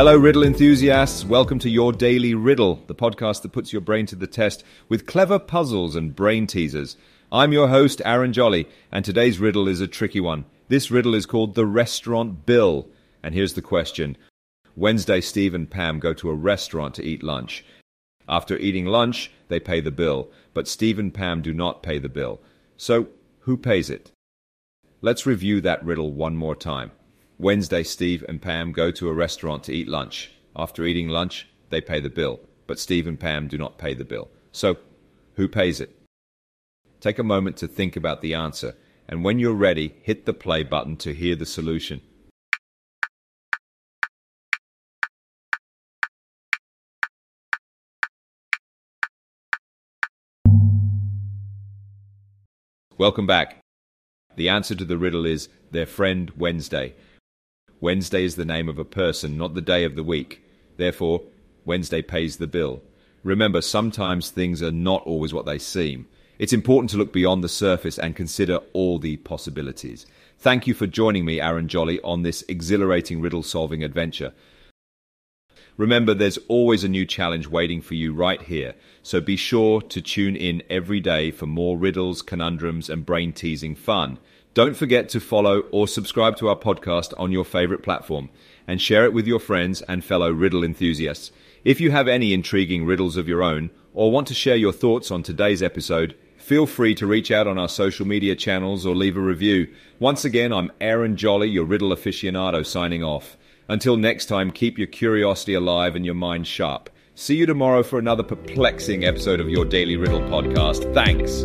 Hello, riddle enthusiasts. Welcome to Your Daily Riddle, the podcast that puts your brain to the test with clever puzzles and brain teasers. I'm your host, Aaron Jolly, and today's riddle is a tricky one. This riddle is called The Restaurant Bill. And here's the question Wednesday, Steve and Pam go to a restaurant to eat lunch. After eating lunch, they pay the bill, but Steve and Pam do not pay the bill. So, who pays it? Let's review that riddle one more time. Wednesday, Steve and Pam go to a restaurant to eat lunch. After eating lunch, they pay the bill, but Steve and Pam do not pay the bill. So, who pays it? Take a moment to think about the answer, and when you're ready, hit the play button to hear the solution. Welcome back. The answer to the riddle is their friend Wednesday. Wednesday is the name of a person, not the day of the week. Therefore, Wednesday pays the bill. Remember, sometimes things are not always what they seem. It's important to look beyond the surface and consider all the possibilities. Thank you for joining me, Aaron Jolly, on this exhilarating riddle solving adventure. Remember, there's always a new challenge waiting for you right here, so be sure to tune in every day for more riddles, conundrums, and brain teasing fun. Don't forget to follow or subscribe to our podcast on your favorite platform and share it with your friends and fellow riddle enthusiasts. If you have any intriguing riddles of your own or want to share your thoughts on today's episode, feel free to reach out on our social media channels or leave a review. Once again, I'm Aaron Jolly, your riddle aficionado, signing off. Until next time, keep your curiosity alive and your mind sharp. See you tomorrow for another perplexing episode of your Daily Riddle podcast. Thanks.